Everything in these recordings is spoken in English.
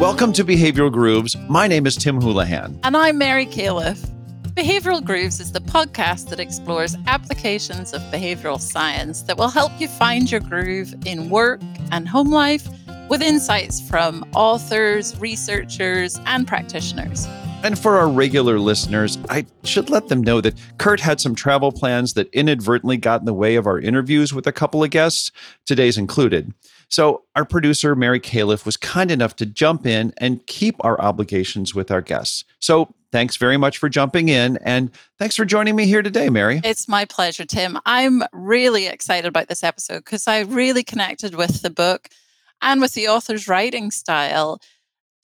Welcome to Behavioral Grooves. My name is Tim Houlihan. And I'm Mary Kaliff. Behavioral Grooves is the podcast that explores applications of behavioral science that will help you find your groove in work and home life with insights from authors, researchers, and practitioners. And for our regular listeners, I should let them know that Kurt had some travel plans that inadvertently got in the way of our interviews with a couple of guests, today's included. So, our producer, Mary Kaliff, was kind enough to jump in and keep our obligations with our guests. So, thanks very much for jumping in. And thanks for joining me here today, Mary. It's my pleasure, Tim. I'm really excited about this episode because I really connected with the book and with the author's writing style.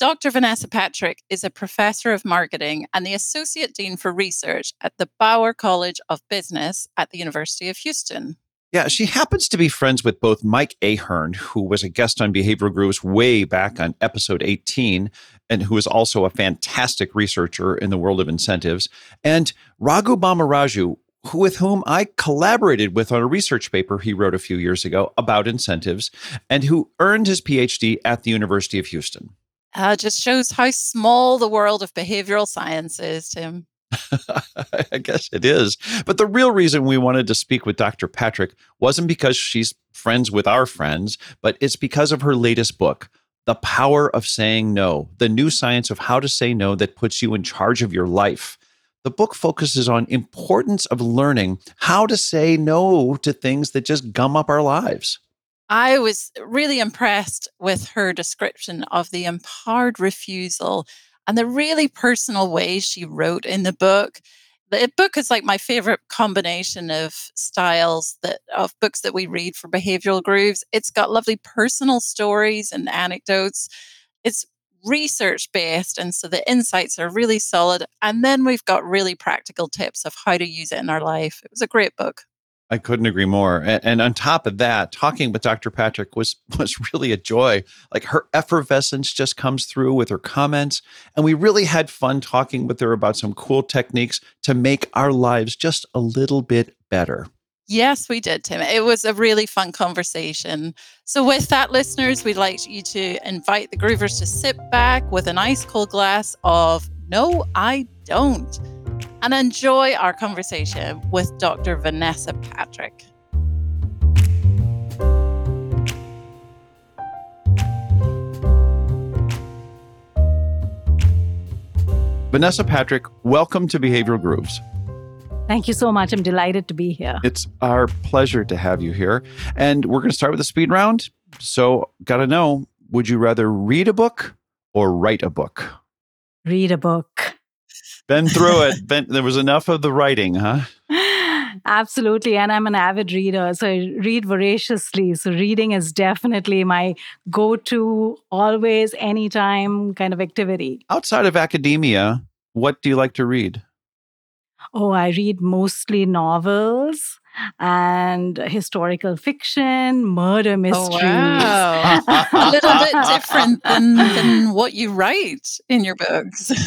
Dr. Vanessa Patrick is a professor of marketing and the associate dean for research at the Bauer College of Business at the University of Houston. Yeah, she happens to be friends with both Mike Ahearne, who was a guest on Behavioral Grooves way back on episode 18, and who is also a fantastic researcher in the world of incentives, and Raghu Bommaraju, who, with whom I collaborated with on a research paper he wrote a few years ago about incentives, and who earned his PhD at the University of Houston. Uh, just shows how small the world of behavioral science is, Tim. I guess it is. But the real reason we wanted to speak with Dr. Patrick wasn't because she's friends with our friends, but it's because of her latest book, The Power of Saying No, the new science of how to say no that puts you in charge of your life. The book focuses on importance of learning how to say no to things that just gum up our lives. I was really impressed with her description of the empowered refusal and the really personal way she wrote in the book. The book is like my favorite combination of styles that of books that we read for behavioral grooves. It's got lovely personal stories and anecdotes. It's research based and so the insights are really solid and then we've got really practical tips of how to use it in our life. It was a great book. I couldn't agree more. And, and, on top of that, talking with Dr. Patrick was was really a joy. Like her effervescence just comes through with her comments, and we really had fun talking with her about some cool techniques to make our lives just a little bit better. Yes, we did, Tim. It was a really fun conversation. So, with that, listeners, we'd like you to invite the Groovers to sit back with an ice cold glass of No, I Don't and enjoy our conversation with Dr. Vanessa Patrick. Vanessa Patrick, welcome to Behavioral Grooves. Thank you so much. I'm delighted to be here. It's our pleasure to have you here. And we're going to start with a speed round. So, got to know would you rather read a book or write a book? Read a book. Been through it. Been, there was enough of the writing, huh? Absolutely. And I'm an avid reader. So I read voraciously. So reading is definitely my go to, always, anytime kind of activity. Outside of academia, what do you like to read? Oh, I read mostly novels and historical fiction, murder mysteries. Oh, wow. a little bit different than, than what you write in your books.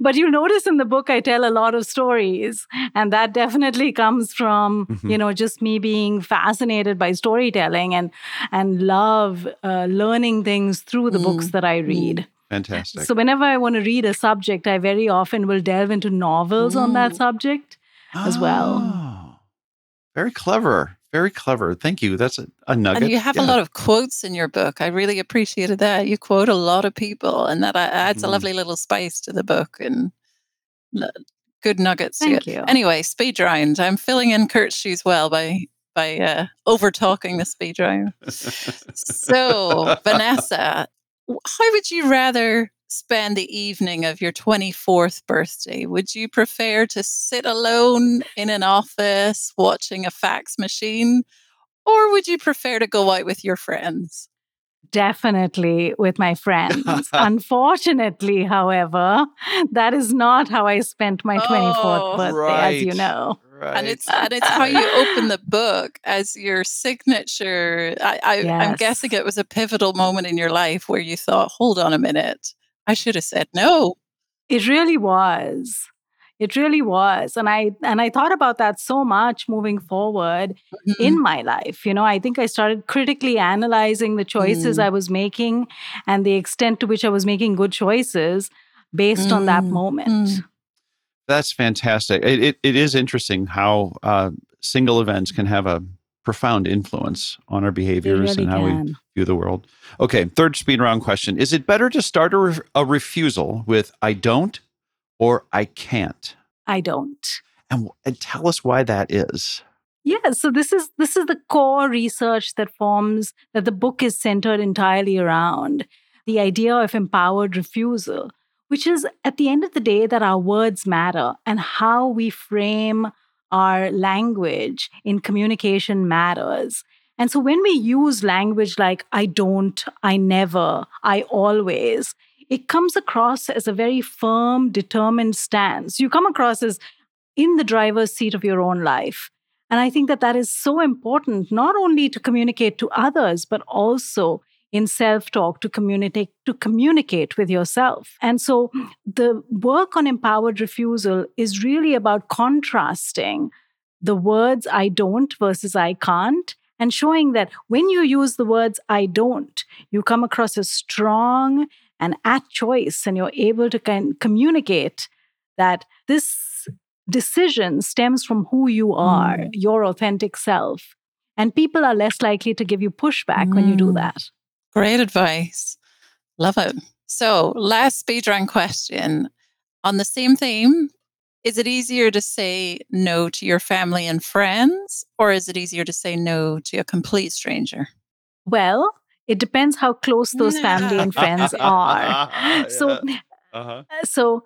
but you'll notice in the book, I tell a lot of stories. And that definitely comes from, mm-hmm. you know, just me being fascinated by storytelling and, and love uh, learning things through the mm. books that I read. Mm. Fantastic. So, whenever I want to read a subject, I very often will delve into novels on that subject as well. Oh, very clever. Very clever. Thank you. That's a, a nugget. And you have yeah. a lot of quotes in your book. I really appreciated that. You quote a lot of people, and that adds mm. a lovely little spice to the book and good nuggets. Thank you. Anyway, speed round. I'm filling in Kurt's shoes well by by uh, over talking the speed round. so, Vanessa, how would you rather spend the evening of your 24th birthday? Would you prefer to sit alone in an office watching a fax machine? Or would you prefer to go out with your friends? Definitely with my friends. Unfortunately, however, that is not how I spent my 24th oh, birthday, right. as you know. Right. And it's and it's how you open the book as your signature. I, I yes. I'm guessing it was a pivotal moment in your life where you thought, "Hold on a minute, I should have said no." It really was. It really was. And I and I thought about that so much moving forward mm-hmm. in my life. You know, I think I started critically analyzing the choices mm. I was making and the extent to which I was making good choices based mm. on that moment. Mm. That's fantastic. It, it, it is interesting how uh, single events can have a profound influence on our behaviors really and how can. we view the world. Okay, third speed round question. Is it better to start a, re- a refusal with I don't or I can't? I don't. And, and tell us why that is. Yeah, so this is this is the core research that forms that the book is centered entirely around the idea of empowered refusal, which is at the end of the day that our words matter and how we frame our language in communication matters. And so when we use language like I don't, I never, I always, it comes across as a very firm, determined stance. You come across as in the driver's seat of your own life. And I think that that is so important, not only to communicate to others, but also in self-talk to communicate to communicate with yourself. And so the work on empowered refusal is really about contrasting the words I don't versus I can't and showing that when you use the words I don't, you come across as strong and at choice, and you're able to of communicate that this decision stems from who you are, mm. your authentic self. And people are less likely to give you pushback mm. when you do mm. that. Great advice. Love it. So, last speed round question on the same theme. Is it easier to say no to your family and friends, or is it easier to say no to a complete stranger? Well, it depends how close those family and friends are. So, uh-huh. Uh, so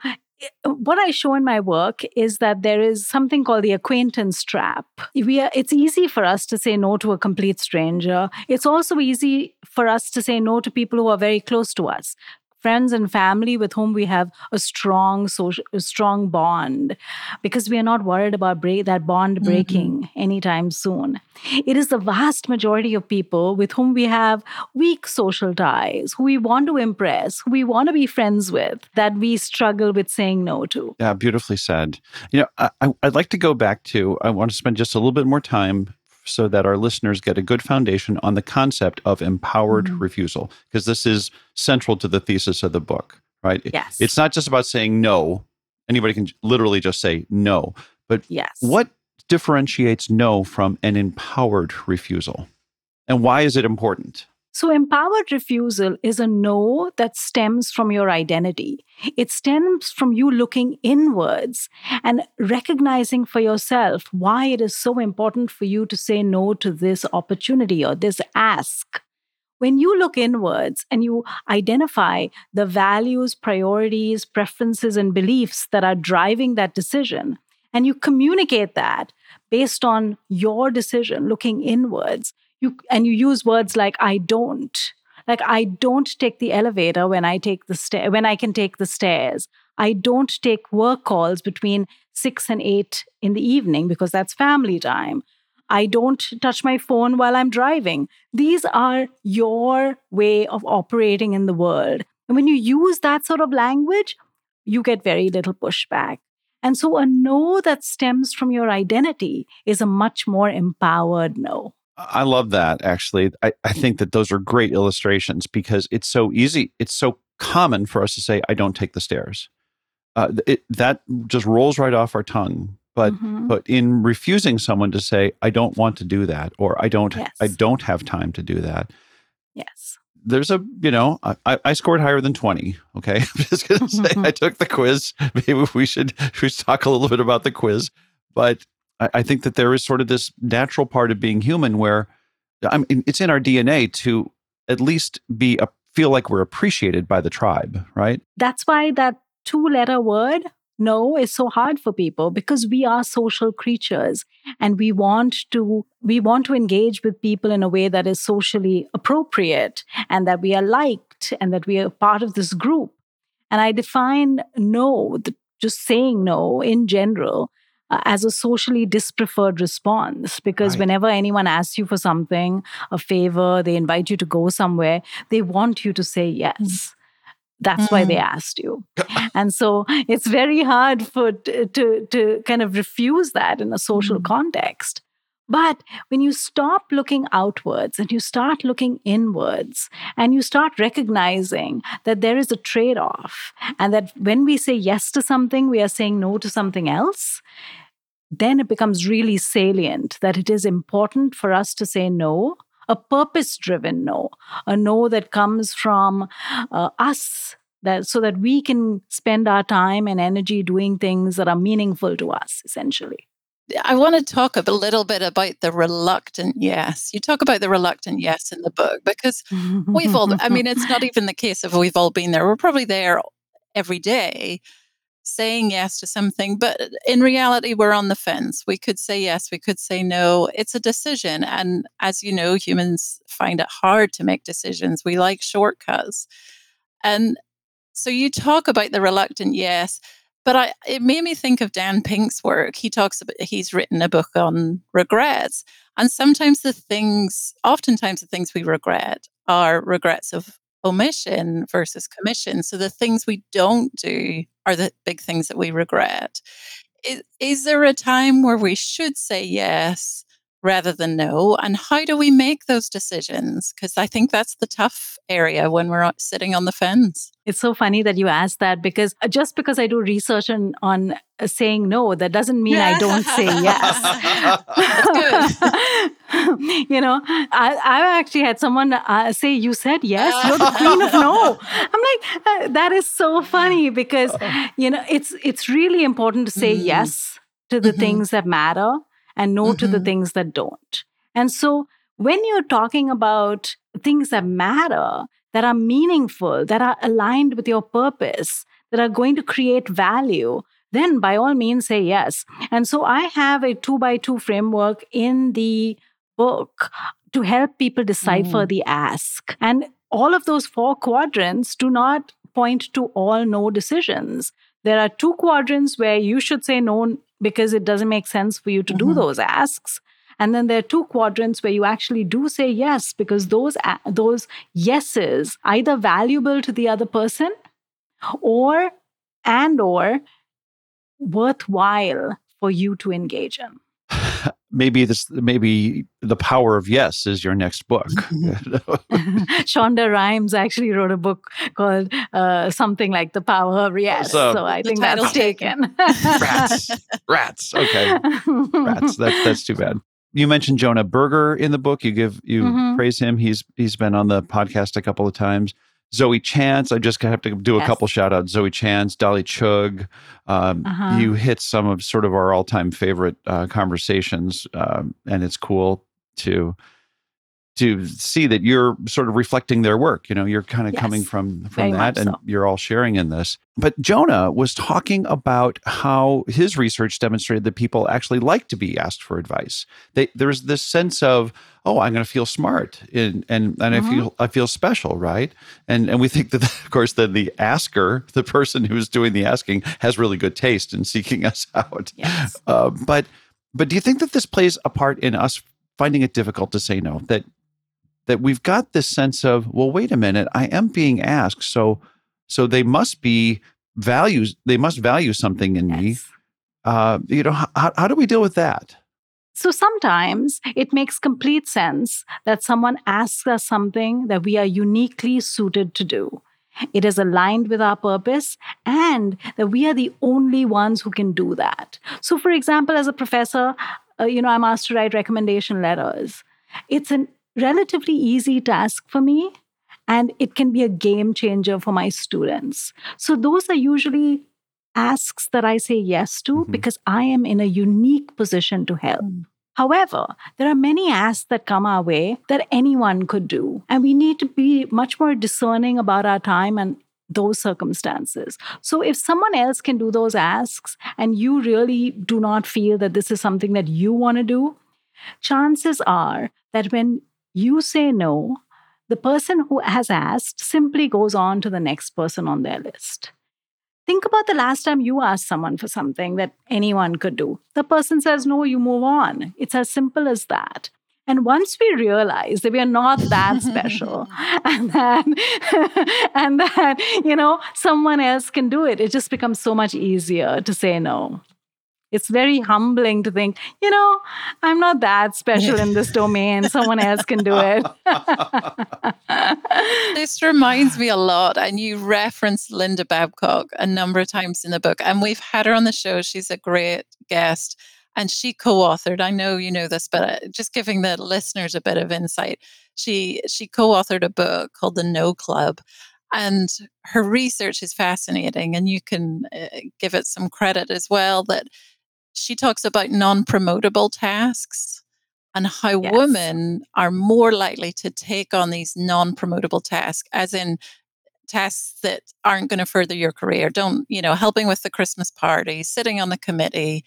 what I show in my work is that there is something called the acquaintance trap. We are, it's easy for us to say no to a complete stranger. It's also easy for us to say no to people who are very close to us friends and family with whom we have a strong social, a strong bond because we are not worried about break, that bond mm-hmm. breaking mm-hmm. anytime soon. It is the vast majority of people with whom we have weak social ties, who we want to impress, who we want to be friends with, that we struggle with saying no to. Yeah, beautifully said. You know, I, I'd like to go back to, I want to spend just a little bit more time so that our listeners get a good foundation on the concept of empowered mm-hmm. refusal, because this is central to the thesis of the book, right? Yes. It's not just about saying no. Anybody can literally just say no. But yes. what differentiates no from an empowered refusal? And why is it important? So, empowered refusal is a no that stems from your identity. It stems from you looking inwards and recognizing for yourself why it is so important for you to say no to this opportunity or this ask. When you look inwards and you identify the values, priorities, preferences, and beliefs that are driving that decision, and you communicate that based on your decision, looking inwards, you and you use words like i don't. Like i don't take the elevator when i take the stair when i can take the stairs. I don't take work calls between 6 and 8 in the evening because that's family time. I don't touch my phone while i'm driving. These are your way of operating in the world. And when you use that sort of language you get very little pushback. And so a no that stems from your identity is a much more empowered no I love that actually. I, I think that those are great illustrations because it's so easy. It's so common for us to say, I don't take the stairs. Uh, it, that just rolls right off our tongue. But mm-hmm. but in refusing someone to say, I don't want to do that, or I don't yes. I don't have time to do that. Yes. There's a, you know, I, I scored higher than 20. Okay. I'm just to say I took the quiz. Maybe we should, we should talk a little bit about the quiz. But I, I think that there is sort of this natural part of being human where I mean, it's in our DNA to at least be a, feel like we're appreciated by the tribe, right? That's why that two letter word no is so hard for people because we are social creatures and we want to we want to engage with people in a way that is socially appropriate and that we are liked and that we are part of this group and i define no just saying no in general uh, as a socially dispreferred response because right. whenever anyone asks you for something, a favor, they invite you to go somewhere, they want you to say yes. That's mm. why they mm. asked you. and so it's very hard for to to kind of refuse that in a social mm. context. But when you stop looking outwards and you start looking inwards and you start recognizing that there is a trade off and that when we say yes to something, we are saying no to something else, then it becomes really salient that it is important for us to say no, a purpose driven no, a no that comes from uh, us. That, so that we can spend our time and energy doing things that are meaningful to us, essentially. I want to talk a little bit about the reluctant yes. You talk about the reluctant yes in the book because we've all, I mean, it's not even the case of we've all been there. We're probably there every day saying yes to something, but in reality, we're on the fence. We could say yes, we could say no. It's a decision. And as you know, humans find it hard to make decisions. We like shortcuts. And so you talk about the reluctant yes but I, it made me think of Dan Pink's work. He talks about, he's written a book on regrets. And sometimes the things, oftentimes the things we regret are regrets of omission versus commission. So the things we don't do are the big things that we regret. Is, is there a time where we should say yes rather than no? And how do we make those decisions? Because I think that's the tough area when we're sitting on the fence. It's so funny that you asked that because uh, just because I do research on, on uh, saying no, that doesn't mean I don't say yes. you know, I, I actually had someone uh, say, You said yes, you're the queen of no. I'm like, uh, That is so funny because, you know, it's, it's really important to say mm-hmm. yes to the mm-hmm. things that matter and no mm-hmm. to the mm-hmm. things that don't. And so when you're talking about things that matter, that are meaningful, that are aligned with your purpose, that are going to create value, then by all means say yes. And so I have a two by two framework in the book to help people decipher mm. the ask. And all of those four quadrants do not point to all no decisions. There are two quadrants where you should say no because it doesn't make sense for you to mm-hmm. do those asks. And then there are two quadrants where you actually do say yes because those those yeses either valuable to the other person or and or worthwhile for you to engage in maybe this maybe the power of yes is your next book. Shonda rhimes actually wrote a book called uh, something like the power of yes. So, so i think that's taken. Rats. Rats. Okay. Rats. That, that's too bad. You mentioned jonah berger in the book. You give you mm-hmm. praise him. He's he's been on the podcast a couple of times Zoe Chance. I just have to do a yes. couple shout outs. Zoe Chance, Dolly Chugh. Um, uh-huh. You hit some of sort of our all time favorite uh, conversations, um, and it's cool to to see that you're sort of reflecting their work. You know, you're kind of yes, coming from from that, and so. you're all sharing in this. But Jonah was talking about how his research demonstrated that people actually like to be asked for advice. They, there's this sense of, oh, I'm going to feel smart, and and, and mm-hmm. I feel I feel special, right? And and we think that, of course, that the asker, the person who's doing the asking, has really good taste in seeking us out. Yes. Uh, but but do you think that this plays a part in us finding it difficult to say no? That that we've got this sense of, well, wait a minute, I am being asked, so so they must be values, they must value something in yes. me. Uh, you know, how, how do we deal with that? So sometimes it makes complete sense that someone asks us something that we are uniquely suited to do. It is aligned with our purpose, and that we are the only ones who can do that. So, for example, as a professor, uh, you know, I'm asked to write recommendation letters. It's an relatively easy task for me and it can be a game changer for my students. So those are usually asks that I say yes to mm-hmm. because I am in a unique position to help. Mm. However, there are many asks that come our way that anyone could do, and we need to be much more discerning about our time and those circumstances. So, if someone else can do those asks and you really do not feel that this is something that you want to do, chances are that when you say no, the person who has asked simply goes on to the next person on their list. Think about the last time you asked someone for something that anyone could do. The person says no, you move on. It's as simple as that. And once we realize that we are not that special and that, and that, you know, someone else can do it, it just becomes so much easier to say no. It's very humbling to think, you know, I'm not that special in this domain. Someone else can do it. this reminds me a lot. And you referenced Linda Babcock a number of times in the book. And we've had her on the show. She's a great guest and she co-authored i know you know this but uh, just giving the listeners a bit of insight she she co-authored a book called the no club and her research is fascinating and you can uh, give it some credit as well that she talks about non-promotable tasks and how yes. women are more likely to take on these non-promotable tasks as in tasks that aren't going to further your career don't you know helping with the christmas party sitting on the committee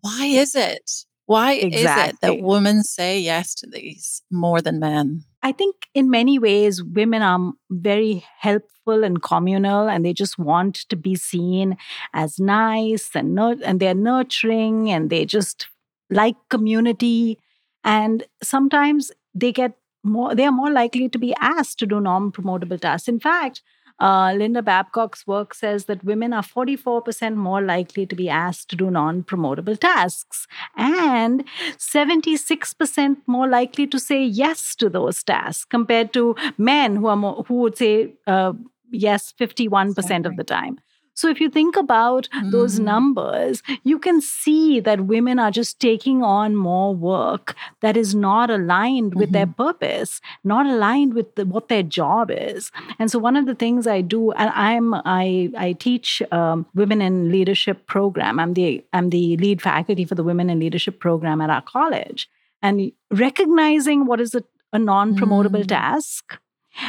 why is it? Why exactly. is it that women say yes to these more than men? I think in many ways, women are very helpful and communal, and they just want to be seen as nice and nur- and they're nurturing, and they just like community. And sometimes they get more; they are more likely to be asked to do non-promotable tasks. In fact, uh, Linda Babcock's work says that women are 44% more likely to be asked to do non promotable tasks and 76% more likely to say yes to those tasks compared to men who, are more, who would say uh, yes 51% of the time. So if you think about mm. those numbers, you can see that women are just taking on more work that is not aligned with mm-hmm. their purpose, not aligned with the, what their job is. And so one of the things I do, and I'm I I teach um, women in leadership program. I'm the I'm the lead faculty for the women in leadership program at our college, and recognizing what is a, a non-promotable mm. task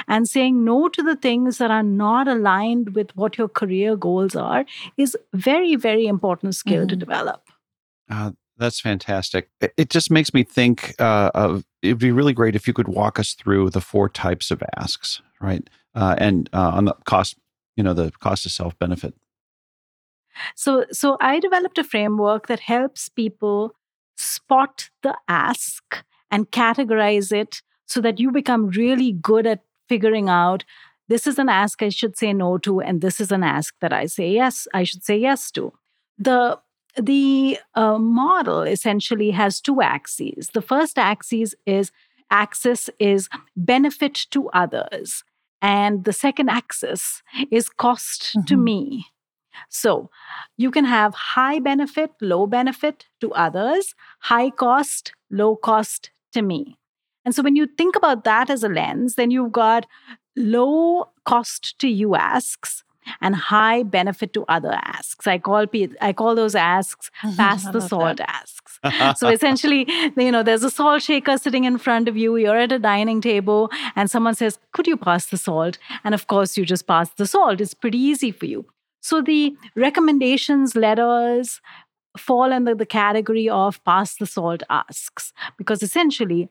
and saying no to the things that are not aligned with what your career goals are is very very important skill mm-hmm. to develop. Uh, that's fantastic. It, it, just makes me think uh, of it'd be really great if you could walk us through the four types of asks right? Uh, and uh, on the cost you know the cost of self benefit so so i developed a framework that helps people spot the ask and categorize it so that you become really good at figuring out this is an ask I should say no to, and this is an ask that I say yes, I should say yes to. The the uh, model essentially has two axes. The first axis is axis is benefit to others, and the second axis is cost mm-hmm. to me. So you can have high benefit, low benefit to others, high cost, low cost to me. And so when you think about that as a lens, then you've got low cost to you asks and high benefit to other asks. I call I call those asks pass the salt that. asks. so essentially, you know, there's a salt shaker sitting in front of you. You're at a dining table, and someone says, "Could you pass the salt?" And of course, you just pass the salt. It's pretty easy for you. So the recommendations letters fall under the category of pass the salt asks because essentially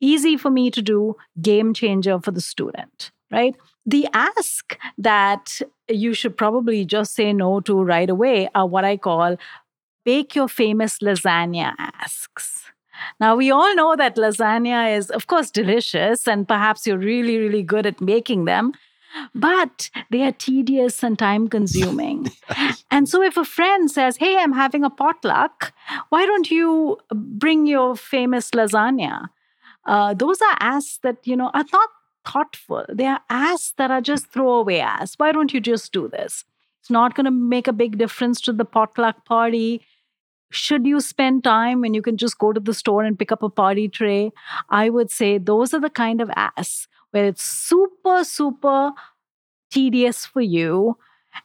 easy for me to do, game changer for the student, right? The ask that you should probably just say no to right away are what I call bake your famous lasagna asks. Now, we all know that lasagna is, of course, delicious, and perhaps you're really, really good at making them, but they are tedious and time consuming. and so, if a friend says, Hey, I'm having a potluck, why don't you bring your famous lasagna? Uh, those are asks that you know are not thoughtful. They are asks that are just throwaway asks. Why don't you just do this? It's not going to make a big difference to the potluck party. Should you spend time when you can just go to the store and pick up a party tray? I would say those are the kind of asks where it's super super tedious for you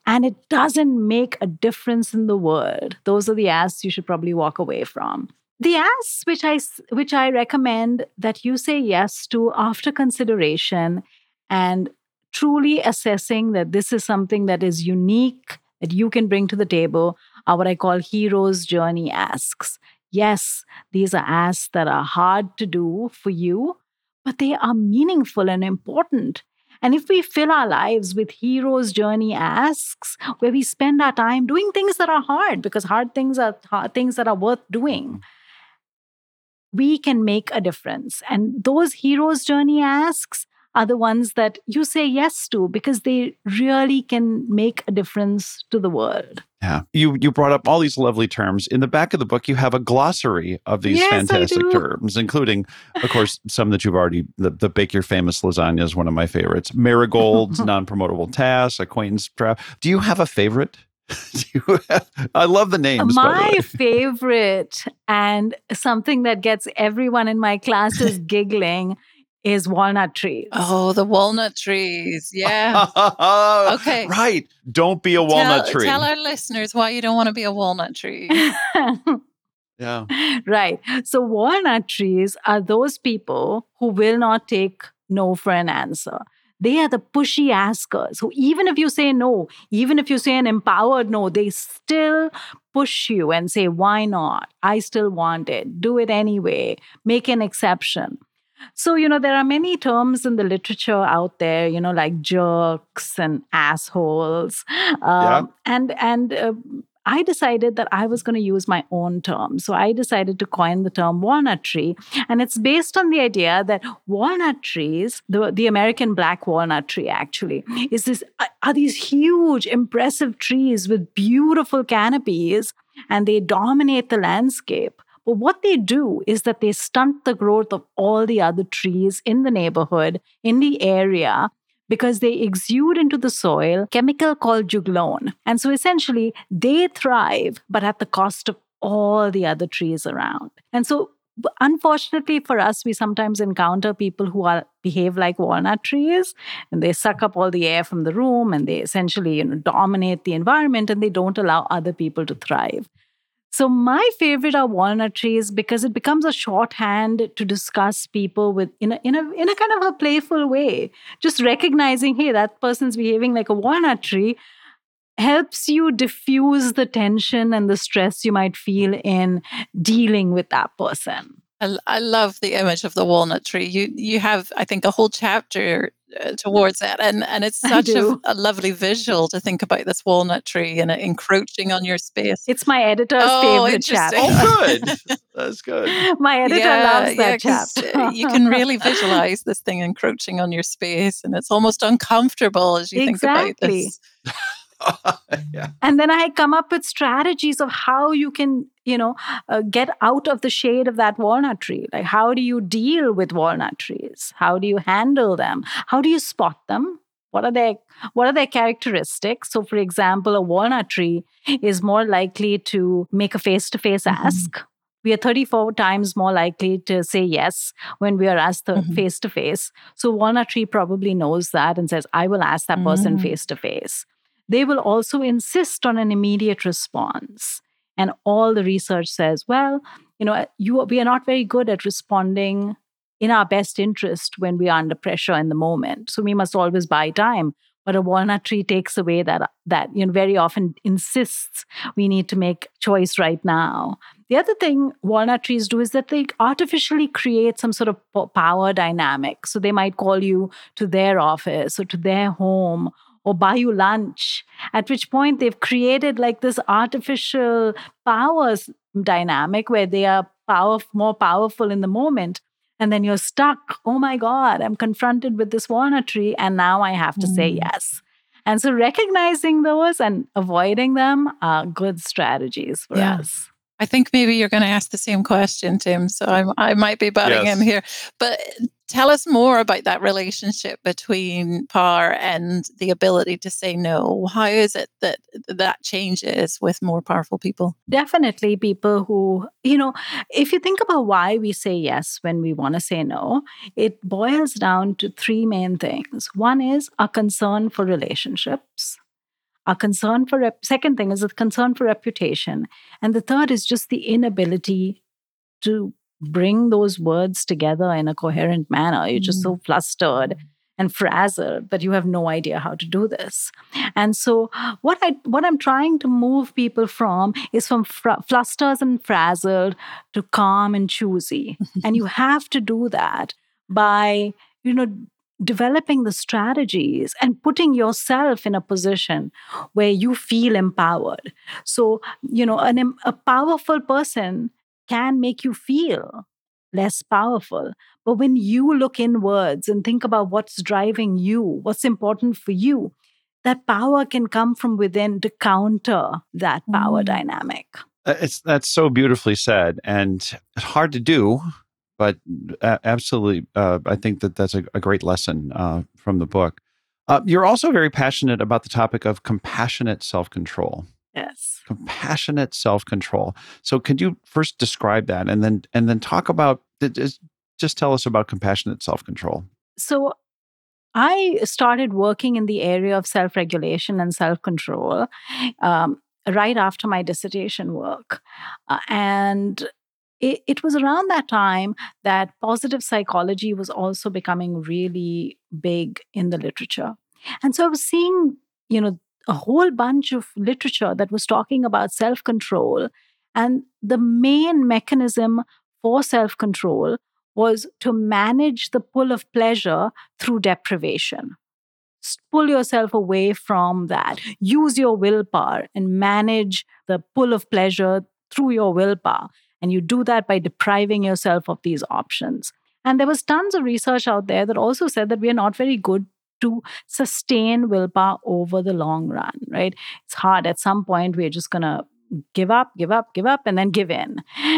and it doesn't make a difference in the world. Those are the asks you should probably walk away from the asks which i which i recommend that you say yes to after consideration and truly assessing that this is something that is unique that you can bring to the table are what i call hero's journey asks. Yes these are asks that are hard to do for you but they are meaningful and important. And if we fill our lives with hero's journey asks, where we spend our time doing things that are hard, because hard things are things that are worth doing, we can make a difference. And those heroes' journey asks are the ones that you say yes to because they really can make a difference to the world. Yeah. You you brought up all these lovely terms. In the back of the book you have a glossary of these Yes, fantastic terms, including of course some that you've already the, the bake your famous lasagna is one of my favorites. Marigolds, non-promotable tasks, acquaintance trap. Do you have a favorite? Do you have, I love the names. by the my way. favorite and something that gets everyone in my classes giggling is walnut trees. Oh, the walnut trees. Yeah. Okay. Right. Don't be a walnut tell, tree. tell our listeners why you don't want to be a walnut tree. yeah. right. So, walnut trees are those people who will not take no for an answer. They are the pushy askers who, even if you say no, even if you say an empowered no, they still push you and say, Why not? I still want it. Do it anyway. Make an exception. So, you know, there are many terms in the literature out there, you know, like jerks and assholes. Um, And, and, uh, I decided that I was going to use my own term. So I decided to coin the term walnut tree. And it's based on the idea that walnut trees, the, the American black walnut tree actually, is this uh, are these huge, impressive trees with beautiful canopies, and they dominate the landscape. But what they do is that they stunt the growth of all the other trees in the neighborhood, in the area, because they exude into the soil chemical called juglone. And so essentially, they thrive, but at the cost of all the other trees around. And so unfortunately for us we sometimes encounter people who are behave like walnut trees and they suck up all the air from the room and they essentially you know dominate the environment and they don't allow other people to thrive so my favorite are walnut trees because it becomes a shorthand to discuss people with in a in a in a kind of a playful way. Just recognizing, hey, that person's behaving like a walnut tree helps you diffuse the tension and the stress you might feel in dealing with that person. I, I love the image of the walnut tree. You you have, I think, a whole chapter uh, towards that, and and it's such a, a lovely visual to think about this walnut tree and it encroaching on your space. It's my editor's Oh, favorite chapter. interesting. Oh, good. That's good. My editor loves that uh, chapter. you can really visualize this thing encroaching on your space, and it's almost uncomfortable as you think about this. yeah. and then i come up with strategies of how you can you know uh, get out of the shade of that walnut tree. Like how do you deal with walnut trees? How do you handle them? How do you spot them? What are their what are their characteristics? So for example a walnut tree is more likely to make a face to face ask. We are 34 times more likely to say yes when we are asked face to face so walnut tree probably knows that and says i will ask that person face to face they will also insist on an immediate response. And all the research says, well, you know, you, we are not very good at responding in our best interest when we are under pressure in the moment. So we must always buy time. But a walnut tree takes away that that you know very often insists we need to make choice right now. The other thing walnut trees do is that they artificially create some sort of power dynamic. So they might call you to their office or to their home or buy you lunch, at which point they've created like this artificial powers dynamic where they are power, more powerful in the moment. And then you're stuck. Oh my God, I'm confronted with this walnut tree, and now I have to say Mm. yes. And so recognizing those and avoiding them are good strategies for Yeah. us. I think maybe you're going to ask the same question, Tim. So I, I might be butting Yes. in here. But tell us more about that relationship between power and the ability to say no. How is it that that changes with more powerful people? Definitely people who, you know, if you think about why we say yes when we want to say no, it boils down to three main things. One is a concern for relationships. A concern for rep- second thing is a concern for reputation, and the third is just the inability to bring those words together in a coherent manner. You're just so mm. flustered mm. and frazzled that you have no idea how to do this. And so, what I what I'm trying to move people from is from fr- flusters and frazzled to calm and choosy. and you have to do that by you know developing the strategies and putting yourself in a position where you feel empowered. So, you know, an, a powerful person can make you feel less powerful. But when you look inwards and think about what's driving you, what's important for you, that power can come from within to counter that power mm. dynamic. Uh, it's that's so beautifully said, and it's hard to do, but absolutely, uh, I think that that's a, a great lesson uh, from the book. Uh, you're also very passionate about the topic of compassionate self control. Yes, compassionate self control. So, could you first describe that, and then and then talk about just, just tell us about compassionate self control. So, I started working in the area of self regulation and self control um, right after my dissertation work. Uh, and it, it, was around that time that positive psychology was also becoming really big in the literature. And so I was seeing, you know, a whole bunch of literature that was talking about self control. And the main mechanism for self control was to manage the pull of pleasure through deprivation. Pull yourself away from that. Use your willpower and manage the pull of pleasure through your willpower. And you do that by depriving yourself of these options. And there was tons of research out there that also said that we are not very good to sustain willpower over the long run, right? It's hard. At some point, we're just going to give up, give up, give up, and then give in.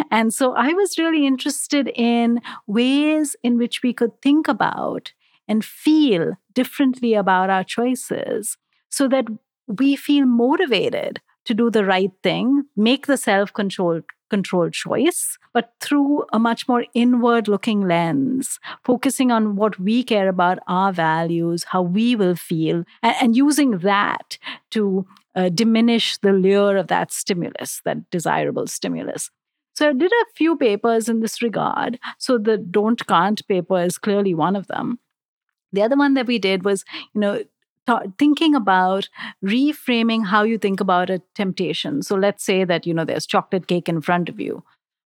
And so I was really interested in ways in which we could think about and feel differently about our choices so that we feel motivated to do the right thing, make the self controlled choice, but through a much more inward looking lens, focusing on what we care about, our values, how we will feel, and, and using that to uh, diminish the lure of that stimulus, that desirable stimulus. So I did a few papers in this regard. So the don't can't paper is clearly one of them. The other one that we did was, you know, th- thinking about reframing how you think about a temptation. So let's say that, you know, there's chocolate cake in front of you.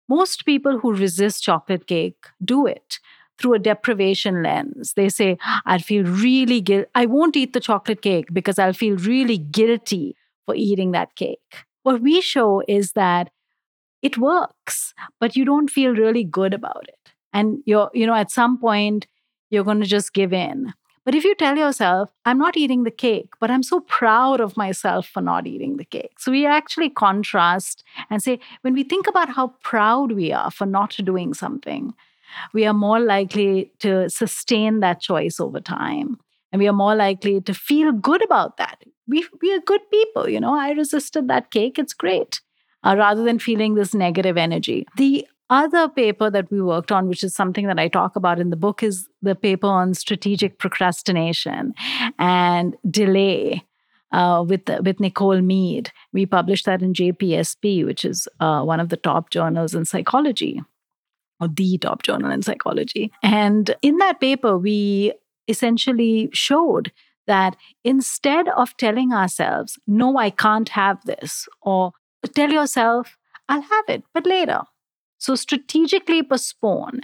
Most people who resist chocolate cake do it through a deprivation lens. They say, I'd feel really guilty. I won't eat the chocolate cake because I'll feel really guilty for eating that cake. What we show is that it works, but you don't feel really good about it. And you're, you know, at some point, you're going to just give in. But if you tell yourself, I'm not eating the cake, but I'm so proud of myself for not eating the cake. So we actually contrast and say, when we think about how proud we are for not doing something, we are more likely to sustain that choice over time. And we are more likely to feel good about that. We, we are good people, you know. I resisted that cake, it's great, uh, rather than feeling this negative energy. The other paper that we worked on, which is something that I talk about in the book, is the paper on strategic procrastination and delay. Uh, with with Nicole Mead, we published that in JPSP, which is uh, one of the top journals in psychology or the top journal in psychology. And in that paper, we essentially showed that instead of telling ourselves, no, I can't have this, or tell yourself, I'll have it, but later. So strategically postpone.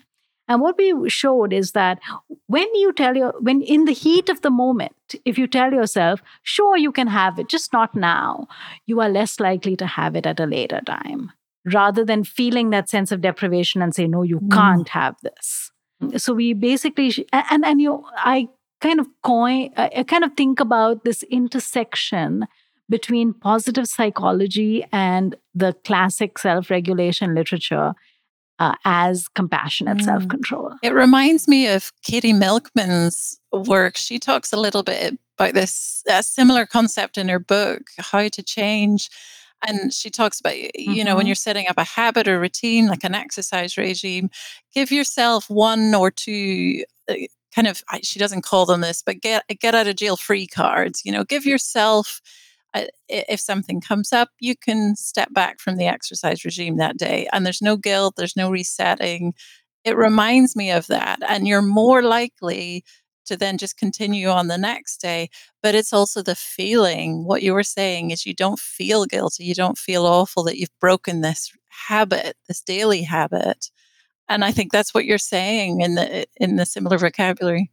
And what we showed is that when you tell your, when in the heat of the moment, if you tell yourself, sure, you can have it, just not now, you are less likely to have it at a later time rather than feeling that sense of deprivation and say, no, you mm. can't have this. So we basically, and, and you, I kind of coin, I kind of think about this intersection between positive psychology and the classic self regulation literature uh, as compassionate mm. self control. It reminds me of Katie Milkman's work. She talks a little bit about this similar concept in her book, How to Change and she talks about you mm-hmm. know when mm-hmm. you're setting up a habit or routine like an exercise regime give yourself one or two uh, kind of she doesn't call them this but get get out of jail free cards you know give yourself if something comes up you can step back from the exercise regime that day and there's no guilt there's no resetting it reminds me of that and you're more likely to then just continue on the next day. But it's also the feeling. What you were saying is you don't feel guilty. You don't feel awful that you've broken this habit, this daily habit. And I think that's what you're saying in the in the similar vocabulary.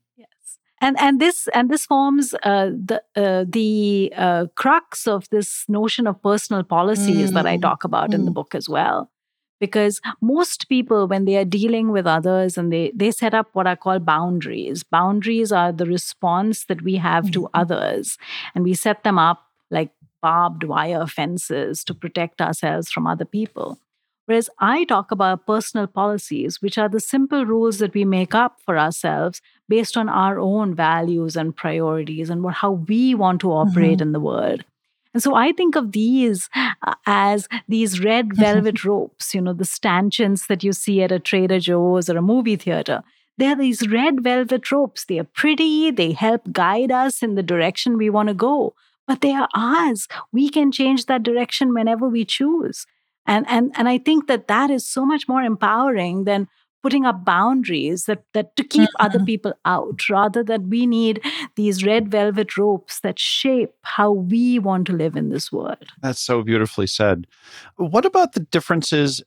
And and this and this forms uh, the uh, the uh, crux of this notion of personal policies mm. that I mm, talk about mm. in the mm. book as well because most people when they are dealing with others and they they set up what i call boundaries boundaries are the response that we have mm-hmm. to others and we set them up like barbed wire fences to protect ourselves from other people whereas i talk about personal policies which are the simple rules that we make up for ourselves based on our own values and priorities and what, how we want to operate mm-hmm. in the world and so I think of these uh, as these red velvet ropes, you know, the stanchions that you see at a Trader Joe's or a movie theater. They're these red velvet ropes. They are pretty, they help guide us in the direction we want to go, but they are ours. We can change that direction whenever we choose. And, and, and I think that that is so much more empowering than putting up boundaries that, that to keep mm-hmm. other people out rather that we need these red velvet ropes that shape how we want to live in this world. That's so beautifully said. What about the differences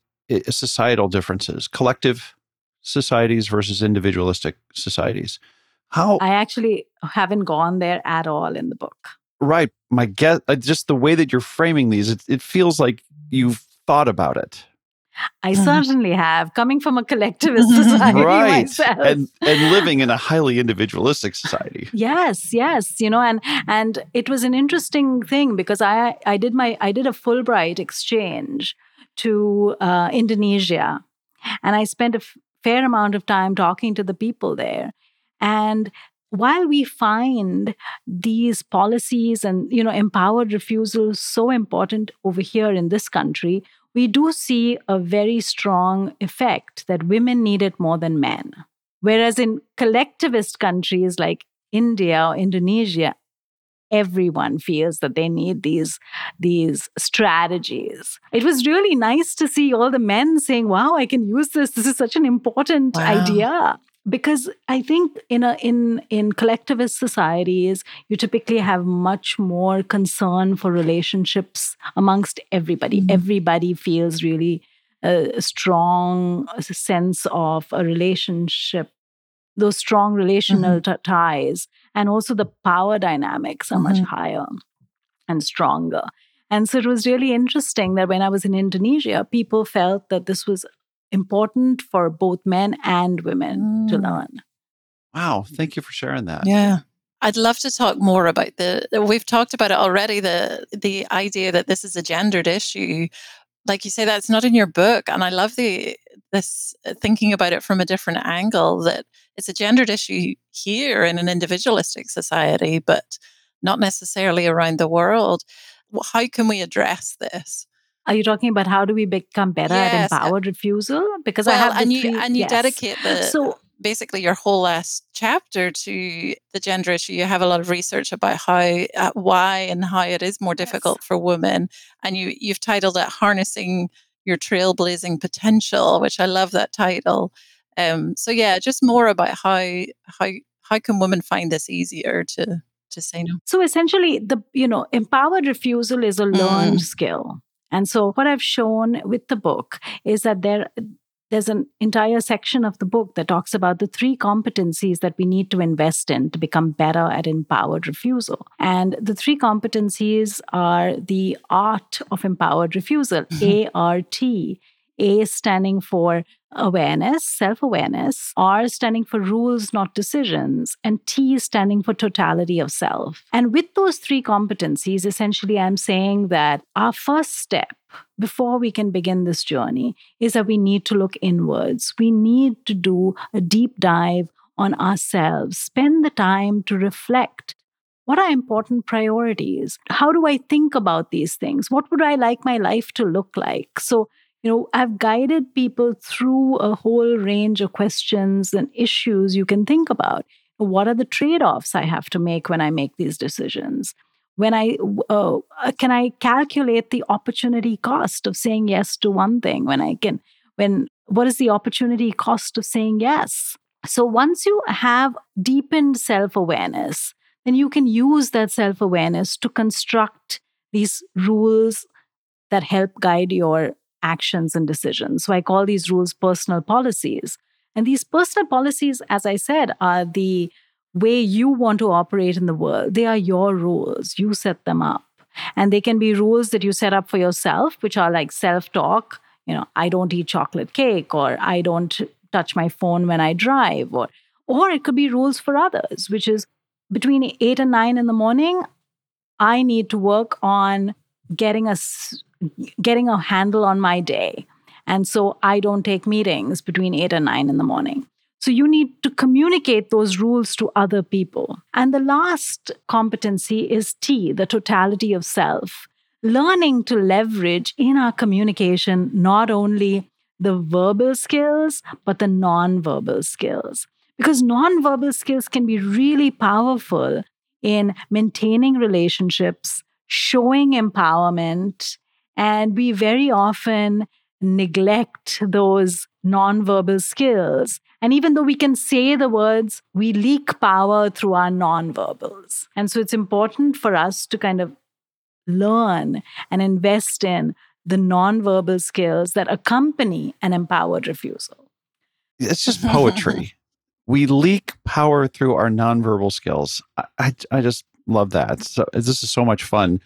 societal differences collective societies versus individualistic societies? How i actually haven't gone there at all in the book. Right. My guess uh, just the way that you're framing these it, it feels like you've thought about it I uh-huh. certainly have, coming from a collectivist society right. myself. And and living in a highly individualistic society. yes, yes. You know, and and it was an interesting thing because I I did my I did a Fulbright exchange to uh, Indonesia. And I spent a f- fair amount of time talking to the people there. And while we find these policies and you know empowered refusal so important over here in this country we do see a very strong effect that women need it more than men. Whereas in collectivist countries like India or Indonesia, everyone feels that they need these these strategies it was really nice to see all the men saying wow i can use this this is such an important wow. idea because i think in a in in collectivist societies you typically have much more concern for relationships amongst everybody mm-hmm. everybody feels really a strong sense of a relationship those strong relational mm-hmm. t- ties and also the power dynamics are mm-hmm. much higher and stronger and so it was really interesting that when I was in Indonesia, people felt that this was important for both men and women mm. to learn. Wow. Thank you for sharing that. Yeah. I'd love to talk more about the we've talked about it already the the idea that this is a gendered issue like you say that's not in your book and I love the this uh, thinking about it from a different angle that it's a gendered issue here in an individualistic society but not necessarily around the world how can we address this are you talking about how do we become better yes. at empowered refusal? Because well, I have and you three, and you yes. dedicate the so basically your whole last chapter to the gender issue. You have a lot of research about how, uh, why, and how it is more difficult yes. for women, and you you've titled it "Harnessing Your Trailblazing Potential," which I love that title. Um, so yeah, just more about how how how can women find this easier to to say no. So essentially, the you know empowered refusal is a learned mm. skill and so, what I've shown with the book is that there there's an entire section of the book that talks about the three competencies that we need to invest in to become better at empowered refusal. And the three competencies are the art of empowered refusal, mm-hmm. ART. A standing for awareness, self awareness, R standing for rules, not decisions, and T standing for totality of self. And with those three competencies, essentially, I'm saying that our first step before we can begin this journey is that we need to look inwards. We need to do a deep dive on ourselves, spend the time to reflect. What are important priorities? How do I think about these things? What would I like my life to look like? So, you know, I've guided people through a whole range of questions and issues you can think about. What are the trade offs I have to make when I make these decisions? When I uh, can I calculate the opportunity cost of saying yes to one thing? When I can, when what is the opportunity cost of saying yes? So once you have deepened self awareness, then you can use that self awareness to construct these rules that help guide your actions and decisions. So I call these rules personal policies. And these personal policies, as I said, are the way you want to operate in the world. They are your rules, you set them up. And they can be rules that you set up for yourself, which are like self talk. you know, I don't eat chocolate cake or I don't touch my phone when I drive or or it could be rules for others, which is between 8 and 9 in the morning, I need to work on getting a getting a handle on my day. And so I don't take meetings between 8 and 9 in the morning. So you need to communicate those rules to other people. And the last competency is T, the totality of self. Learning to leverage in our communication not only the verbal skills, but the non-verbal skills. Because non-verbal skills can be really powerful in maintaining relationships, showing empowerment, and we very often neglect those nonverbal skills. And even though we can say the words, we leak power through our nonverbals. And so it's important for us to kind of learn and invest in the nonverbal skills that accompany an empowered refusal. It's just poetry. we leak power through our nonverbal skills. I, I, I just love that. So this is so much fun.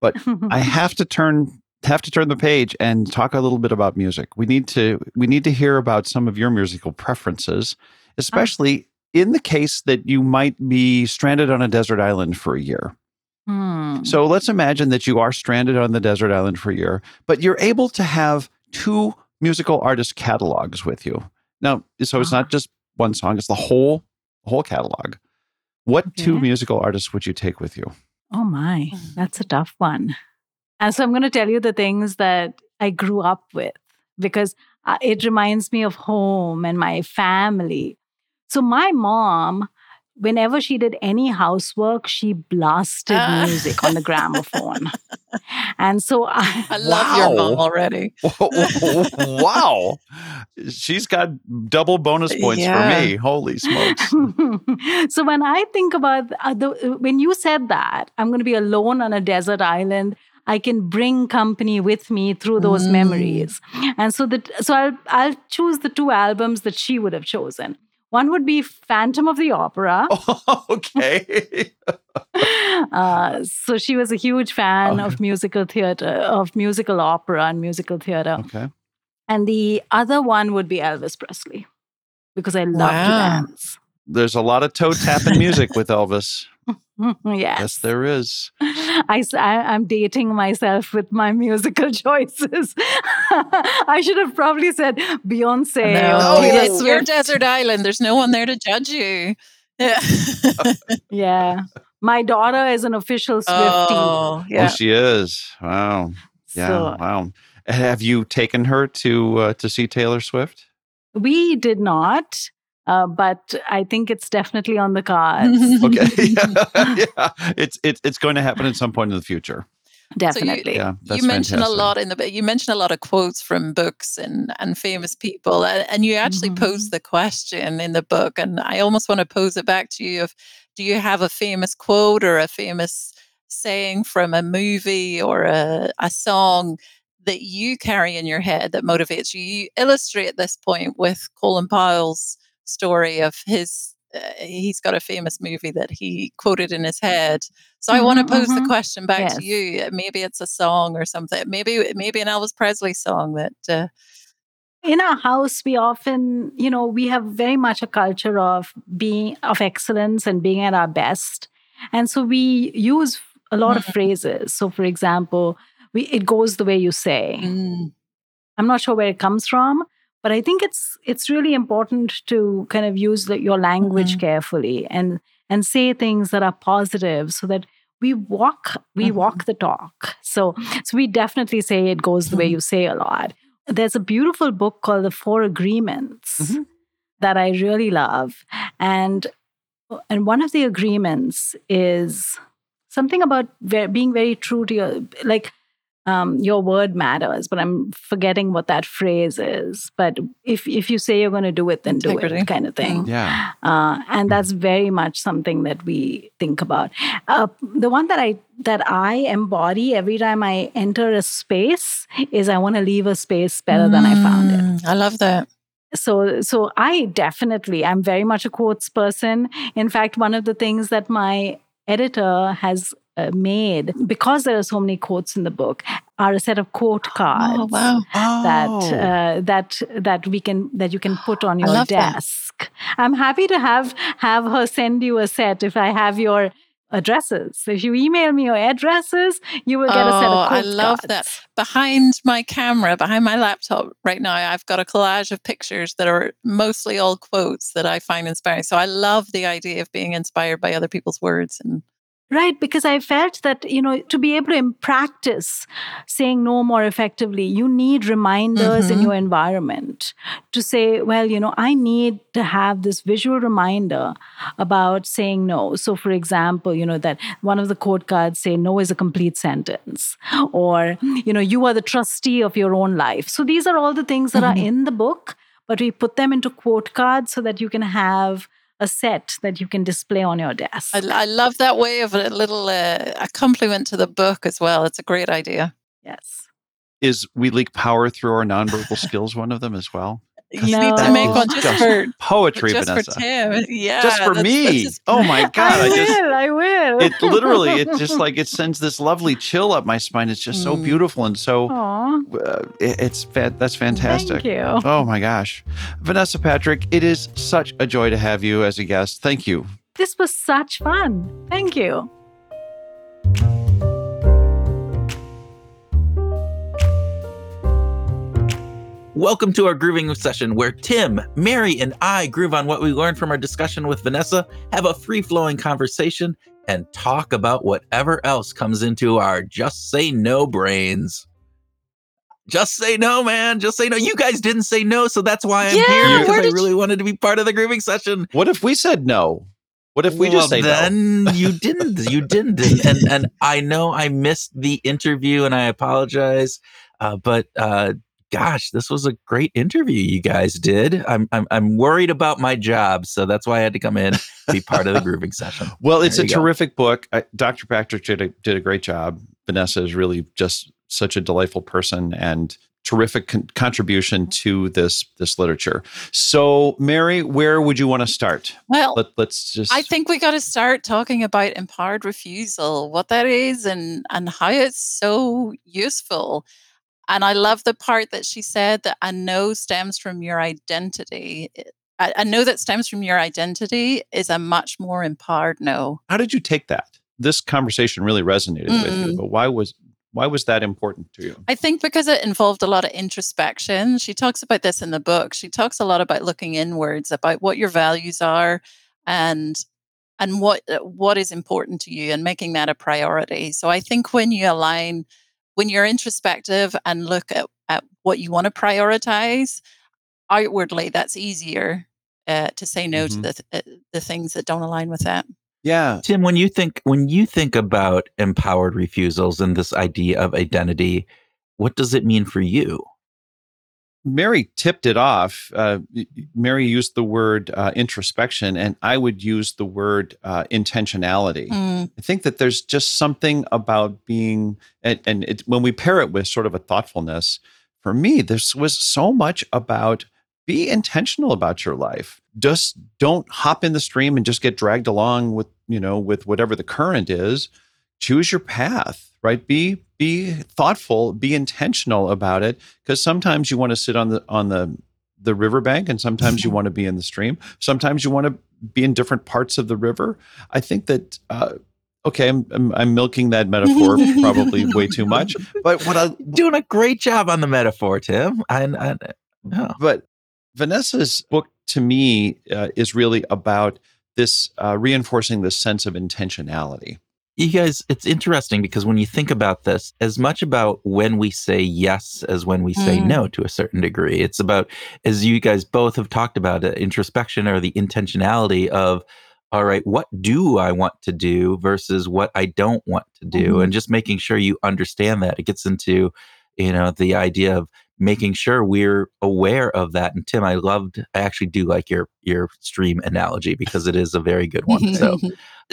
But I have to turn have to turn the page and talk a little bit about music. We need to we need to hear about some of your musical preferences, especially in the case that you might be stranded on a desert island for a year. Hmm. So let's imagine that you are stranded on the desert island for a year, but you're able to have two musical artist catalogs with you. Now, so it's not ah. just one song, it's the whole whole catalog. What okay. two musical artists would you take with you? Oh my, that's a tough one. And so I'm going to tell you the things that I grew up with because uh, it reminds me of home and my family. So my mom, whenever she did any housework, she blasted uh. music on the gramophone. and so I, I love wow. your mom already. wow. She's got double bonus points yeah. for me. Holy smokes. so when I think about uh, the, when you said that, I'm going to be alone on a desert island I can bring company with me through those mm. memories. And so that so I'll I'll choose the two albums that she would have chosen. One would be Phantom of the Opera. Oh, okay. uh, so she was a huge fan okay. of musical theater, of musical opera and musical theater. Okay. And the other one would be Elvis Presley because I love wow. to dance. There's a lot of toe tapping music with Elvis. yes. Yes, there is. I, I, am dating myself with my musical choices. I should have probably said Beyonce. No, oh, it's your desert island. There's no one there to judge you. Yeah. yeah. My daughter is an official Swiftie. Oh, yeah. oh she is. Wow. Yeah. So, wow. Have you taken her to uh, to see Taylor Swift? We did not. Uh, but I think it's definitely on the cards. okay, yeah. yeah, it's it's it's going to happen at some point in the future. Definitely. So you, yeah, you mentioned fantastic. a lot in the you mentioned a lot of quotes from books and and famous people, and, and you actually mm-hmm. posed the question in the book, and I almost want to pose it back to you: of do you have a famous quote or a famous saying from a movie or a, a song that you carry in your head that motivates you? You illustrate this point with Colin Powell's story of his uh, he's got a famous movie that he quoted in his head. So mm-hmm, I want to pose mm-hmm. the question back yes. to you. Maybe it's a song or something. Maybe maybe an Elvis Presley song that. Uh, in our house, we often, you know, we have very much a culture of being of excellence and being at our best, and so we use a lot mm-hmm. of phrases. So, for example, we it goes the way you say. Mm. I'm not sure where it comes from, but i think it's it's really important to kind of use the, your language mm-hmm. carefully and and say things that are positive so that we walk we mm-hmm. walk the talk so so we definitely say it goes the mm-hmm. way you say a lot there's a beautiful book called the four agreements mm-hmm. that i really love and and one of the agreements is something about being very true to your like um, your word matters, but I'm forgetting what that phrase is. But if if you say you're going to do it, then Integrity. do it, kind of thing. Yeah, uh, and that's very much something that we think about. Uh, the one that I that I embody every time I enter a space is I want to leave a space better mm, than I found it. Mm, I love that so so i definitely i'm very much a quotes person in fact one of the things that my editor has made because there are so many quotes in the book are a set of quote cards Oh, wow. that Oh. uh, that that we can that you can put on your love that. desk. I'm happy to have have her send you a set if I have your addresses. So if you email me your addresses, you will get a set Oh, of I love cards. that. Behind my camera, behind my laptop right now, I've got a collage of pictures that are mostly all quotes that I find inspiring. So I love the idea of being inspired by other people's words. And Right, because I felt that, you know, to be able to practice saying no more effectively, you need reminders in Mhm. your environment to say, well, you know, I need to have this visual reminder about saying no. So, for example, you know, that one of the quote cards say, no is a complete sentence, or, you know, you are the trustee of your own life. So, these are all the things that Mhm. are in the book, but we put them into quote cards so that you can have a set that you can display on your desk. I, I love that way of a little uh, a compliment to the book as well. It's a great idea. yes. Is we leak power through our nonverbal skills one of them as well? You need to make one just Just for Poetry, just Vanessa. for Tim. Yeah, just for that's- me. that's just- oh my god! I, I, just will. I will. it literally it just like it sends this lovely chill up my spine. It's just so Mm. beautiful and so Aw, uh, it- it's that's fantastic. Thank you. Oh my gosh, Vanessa Patrick, it is such a joy to have you as a guest. Thank you. This was such fun. Thank you. Welcome to our grooving session where Tim, Mary, and I groove on what we learned from our discussion with Vanessa, have a free flowing conversation, and talk about whatever else comes into our just say no brains. Just say no, man. Just say no. You guys didn't say no, so that's why I'm Yeah, here because I really wanted to be part of the grooving session. What if we said no? What if we just say well, no? then you didn't. You didn't, and, and and I know I missed the interview, and I apologize. Uh, but uh, gosh, this was a great interview you guys did. I'm I'm I'm worried about my job, so that's why I had to come in be part of the grooving session. Well, it's There a you go. terrific book. I, Dr. Patrick did a, did a great job. Vanessa is really just such a delightful person and terrific con- contribution to this this literature. So, Mary, where would you want to start? well, Let, let's just. I think we got to start talking about empowered refusal, what that is, and and how it's so useful. And I love the part that she said that I know stems from your identity. I, I know that stems from your identity is a much more empowered no. how did you take that? This conversation really resonated with you, but why was why was that important to you? I think because it involved a lot of introspection. She talks about this in the book. She talks a lot about looking inwards, about what your values are, and and what what is important to you, and making that a priority. So I think when you align, when you're introspective and look at, at what you want to prioritize outwardly, that's easier uh, to say no Mhm. to the th- uh, the things that don't align with that. Yeah, Tim, when you think when you think about empowered refusals and this idea of identity, what does it mean for you? Mary tipped it off. Uh, Mary used the word uh, introspection, and I would use the word uh, intentionality. Mm, I think that there's just something about being, and, and it, when we pair it with sort of a thoughtfulness, for me, this was so much about be intentional about your life. Just don't hop in the stream and just get dragged along with, you know, with whatever the current is. Choose your path, right? Be be thoughtful, be intentional about it, because sometimes you want to sit on the on the the riverbank, and sometimes you want to be in the stream. Sometimes you want to be in different parts of the river. I think that uh, okay, I'm, I'm I'm milking that metaphor probably way too much, but what I Doing a great job on the metaphor, Tim. And, yeah. but Vanessa's book to me uh, is really about this uh, reinforcing this sense of intentionality. You guys, it's interesting because when you think about this, as much about when we say yes as when we say Mm. no to a certain degree, it's about, as you guys both have talked about, uh, introspection or the intentionality of, all right, what do I want to do versus what I don't want to do? Mhm. And just making sure you understand that. It gets into, you know, the idea of making sure we're aware of that. And Tim, I loved, I actually do like your your stream analogy because it is a very good one. So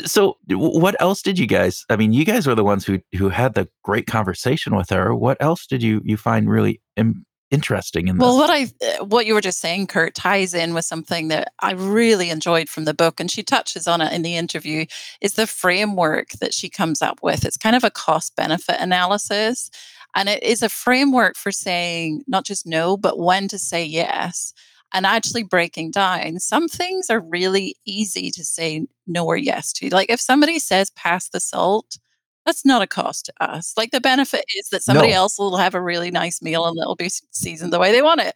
so what else did you guys i mean you guys were the ones who who had the great conversation with her what else did you you find really Im- interesting in well what i uh, what you were just saying kurt ties in with something that i really enjoyed from the book and she touches on it in the interview is the framework that she comes up with it's kind of a cost benefit analysis and it is a framework for saying not just no but when to say yes and actually breaking down some things are really easy to say no or yes to like if somebody says pass the salt that's not a cost to us. Like the benefit is that somebody No. else will have a really nice meal and it'll be seasoned the way they want it.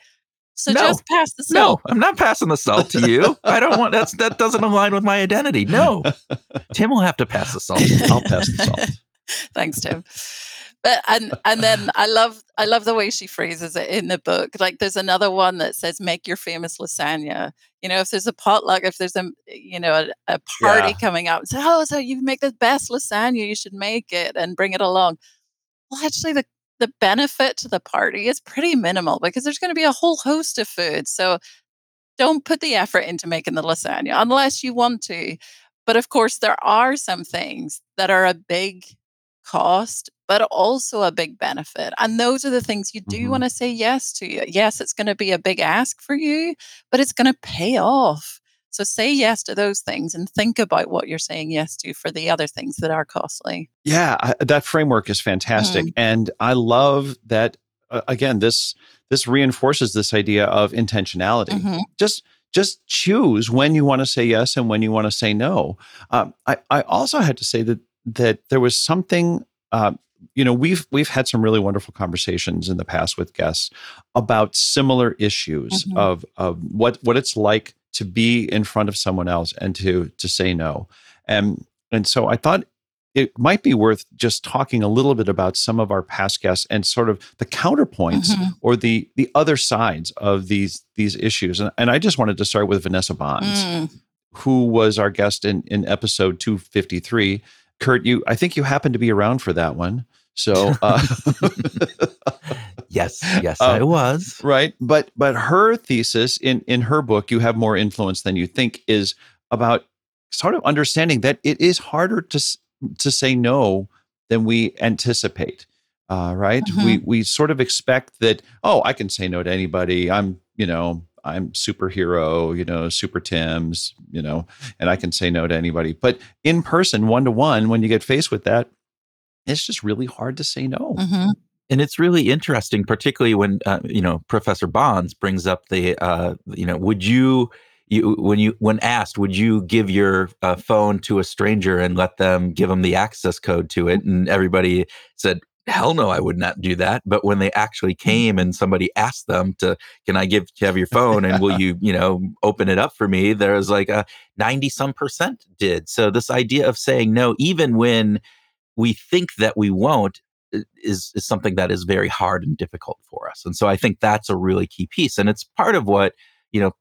So No. just pass the salt. no. I'm not passing the salt to you. I don't want that's that doesn't align with my identity. No. Tim will have to pass the salt. I'll pass the salt. Thanks, Tim. But and and then I love I love the way she phrases it in the book. Like there's another one that says make your famous lasagna. You know, if there's a potluck, if there's a you know a, a party Yeah. coming up, say, oh, so you make the best lasagna, you should make it and bring it along. Well, actually, the the benefit to the party is pretty minimal because there's going to be a whole host of food. So don't put the effort into making the lasagna unless you want to. But of course, there are some things that are a big cost, but also a big benefit. And those are the things you do Mhm. want to say yes to. Yes, it's going to be a big ask for you, but it's going to pay off. So say yes to those things and think about what you're saying yes to for the other things that are costly. Yeah, I, that framework is fantastic, and I love that. Uh, again, this this reinforces this idea of intentionality. Mhm. Just just choose when you want to say yes and when you want to say no. Um, I I also had to say that that there was something. Uh, you know, we've we've had some really wonderful conversations in the past with guests about similar issues Mhm. of of what what it's like to be in front of someone else and to to say no. And and so I thought it might be worth just talking a little bit about some of our past guests and sort of the counterpoints Mhm. or the the other sides of these these issues. And, and I just wanted to start with Vanessa Bohns, Mm. who was our guest in in episode 253. Kurt, you I think you happened to be around for that one. So uh, Yes, yes, Um, I was. right but but her thesis in in her book you have more influence than you think is about sort of understanding that it is harder to to say no than we anticipate uh, right we we sort of expect that oh i can say no to anybody i'm you know i'm superhero you know super tim's you know and i can say no to anybody. But in person one to one when you get faced with that it's just really hard to say no. Mhm. and it's really interesting particularly when uh, you know professor bohns brings up the uh, you know would you you when you when asked would you give your uh, phone to a stranger and let them give them the access code to it? And everybody said hell no i would not do that but when they actually mm. came and somebody asked them to can i give have your phone and will you you know open it up for me? There was like a 90 some percent did. So this idea of saying no even when we think that we won't is is something that is very hard and difficult for us. And so I think that's a really key piece and it's part of what, you know,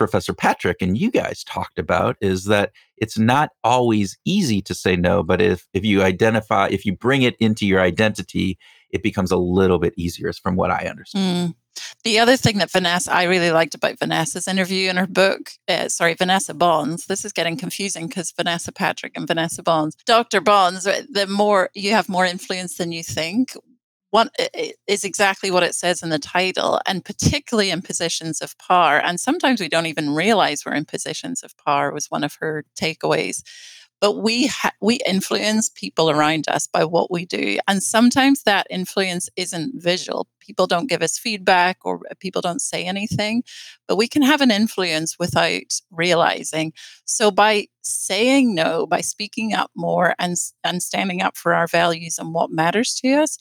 Professor Patrick and you guys talked about is that it's not always easy to say no, but if if you identify if you bring it into your identity, it becomes a little bit easier from what I understand. Mm. The other thing that Vanessa, I really liked about Vanessa's interview in her book, uh, sorry, Vanessa Bohns, this is getting confusing because Vanessa Patrick and Vanessa Bohns, Dr. Bohns, the more you have more influence than you think. I- is exactly what it says in the title, and particularly in positions of power. And sometimes we don't even realize we're in positions of power, was one of her takeaways but we ha- we influence people around us by what we do and sometimes that influence isn't visual people don't give us feedback or uh, people don't say anything but we can have an influence without realizing so by saying no by speaking up more and and standing up for our values and what matters to us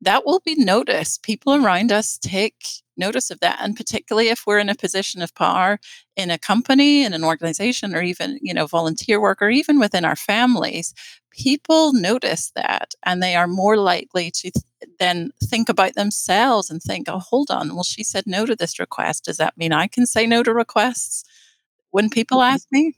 that will be noticed. People around us take notice of that and particularly if we're in a position of power in a company in an organization or even you know volunteer work or even within our families people notice that and they are more likely to th- then think about themselves and think oh hold on. Well she said no to this request. Does that mean i can say no to requests when people mm-hmm. ask me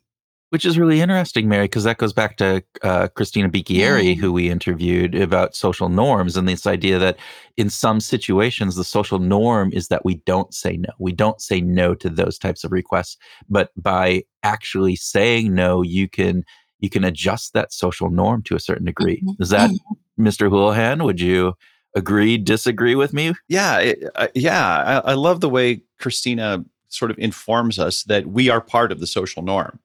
Which is really interesting, Mary, because that goes back to uh, Christina Bicchieri, Mm. who we interviewed about social norms and this idea that in some situations, the social norm is that we don't say no. We don't say no to those types of requests. But by actually saying no, you can you can adjust that social norm to a certain degree. Mhm. Is that. Mr. Houlihan? Would you agree, disagree with me? Yeah, it, uh, yeah. I, I love the way Christina sort of informs us that we are part of the social norm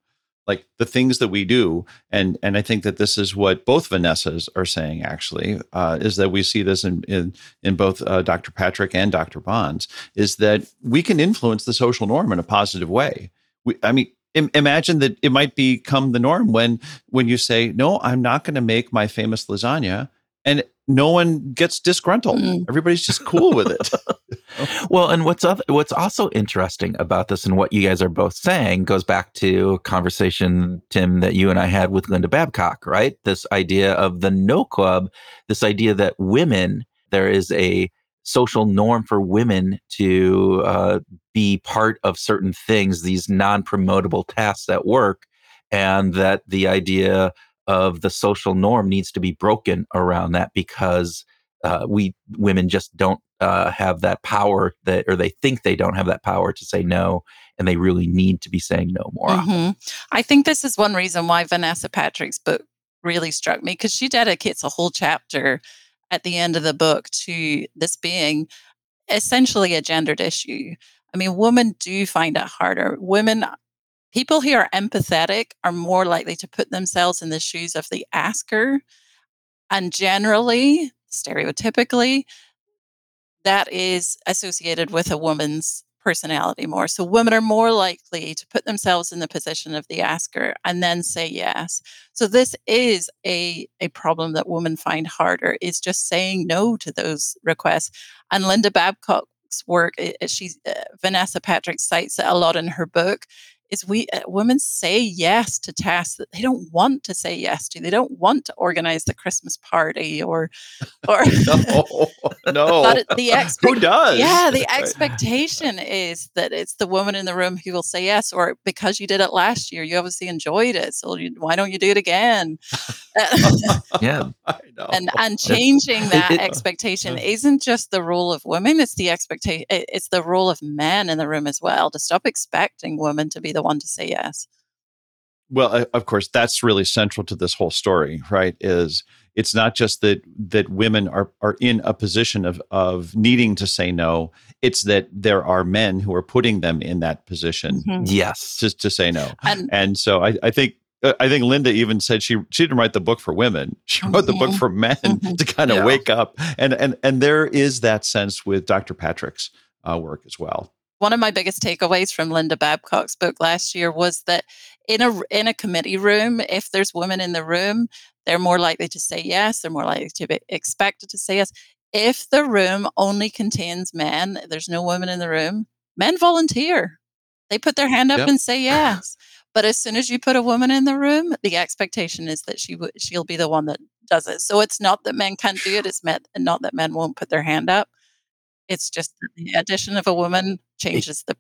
like the things that we do and and i think that this is what both vanessas are saying actually uh, is that we see this in in, in both uh, dr patrick and dr bohns is that we can influence the social norm in a positive way we, i mean Im- imagine that it might become the norm when when you say no i'm not going to make my famous lasagna and no one gets disgruntled. Mm. Everybody's just cool with it. well, and what's other, what's also interesting about this and what you guys are both saying goes back to conversation Tim that you and I had with Linda Babcock, right? This idea of the no club, this idea that women there is a social norm for women to uh, be part of certain things, these non-promotable tasks at work, and that the idea of the social norm needs to be broken around that because uh, we women just don't uh, have that power that or they think they don't have that power to say no and they really need to be saying no more mm-hmm. i think this is one reason why vanessa patrick's book really struck me because she dedicates a whole chapter at the end of the book to this being essentially a gendered issue i mean women do find it harder women people who are empathetic are more likely to put themselves in the shoes of the asker. And generally, stereotypically, that is associated with a woman's personality more. So women are more likely to put themselves in the position of the asker and then say yes. So this is a, a problem that women find harder is just saying no to those requests. And Linda Babcock's work, she's uh, Vanessa Patrick cites it a lot in her book is we uh, women say yes to tasks that they don't want to say yes to. They don't want to organize the Christmas party or or no, no. but the expe- who does? Yeah, the expectation is that it's the woman in the room who will say yes, or because you did it last year, you obviously enjoyed it, so you, why don't you do it again? yeah, and and changing that expectation isn't just the role of women; it's the expectation. It's the role of men in the room as well to stop expecting women to be the one to say yes. Well, uh, of course, that's really central to this whole story, right? Is it's not just that that women are are in a position of of needing to say no. It's that there are men who are putting them in that position. Mm-hmm. Yes, to to say no. And, and so I, I think uh, I think Linda even said she she didn't write the book for women. She wrote mm-hmm. the book mm-hmm. for men mm-hmm. to kind of yeah. wake up. And and and there is that sense with Dr. Patrick's uh, work as well one of my biggest takeaways from Linda Babcock's book last year was that in a in a committee room, if there's women in the room, they're more likely to say yes. They're more likely to be expected to say yes. If the room only contains men, there's no women in the room. Men volunteer. They put their hand up yep. and say yes. But as soon as you put a woman in the room, the expectation is that she w- she'll be the one that does it. So it's not that men can't do it. It's met, not that men won't put their hand up. It's just the addition of a woman changes the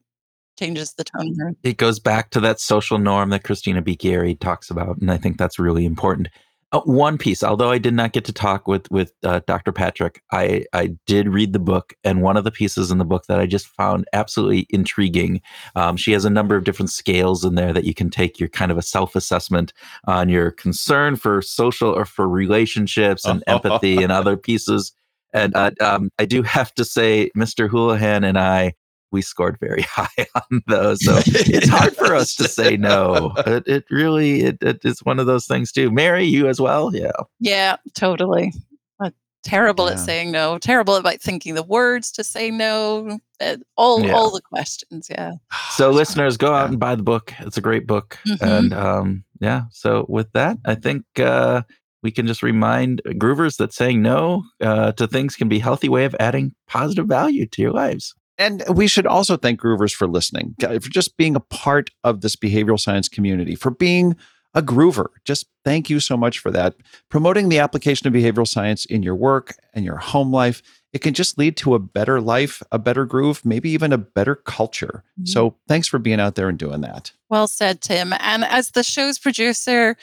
changes the tone. It goes back to that social norm that Christina Bicchieri talks about, and I think that's really important. Uh, one piece, although I did not get to talk with with uh, Dr. Patrick, I I did read the book, and one of the pieces in the book that I just found absolutely intriguing. Um, she has a number of different scales in there that you can take your kind of a self assessment on your concern for social or for relationships and empathy and other pieces. And uh, um, I do have to say, Mr. Houlihan and I, we scored very high on those. So it's hard for us to say no. It, it really, it, it is one of those things too. Mary, you as well? Yeah. Yeah, totally. Uh, terrible yeah. at saying no. Terrible about thinking the words to say no. Uh, all, yeah. all the questions. Yeah. So listeners, go out and buy the book. It's a great book. Mm-hmm. And um, yeah. So with that, I think uh, we can just remind groovers that saying no uh, to things can be a healthy way of adding positive value to your lives. And we should also thank groovers for listening, for just being a part of this behavioral science community, for being a groover. Just thank you so much for that. Promoting the application of behavioral science in your work and your home life, it can just lead to a better life, a better groove, maybe even a better culture. Mm-hmm. So thanks for being out there and doing that. Well said, Tim. And as the show's producer,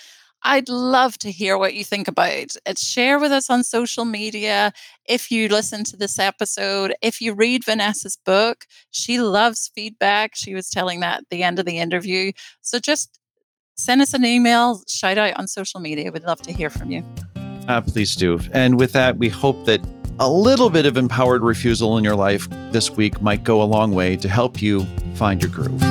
I'd love to hear what you think about it. Share with us on social media. If you listen to this episode, if you read Vanessa's book, she loves feedback. She was telling that at the end of the interview. So just send us an email, shout out on social media. We'd love to hear from you. Uh, please do. And with that, we hope that a little bit of empowered refusal in your life this week might go a long way to help you find your groove.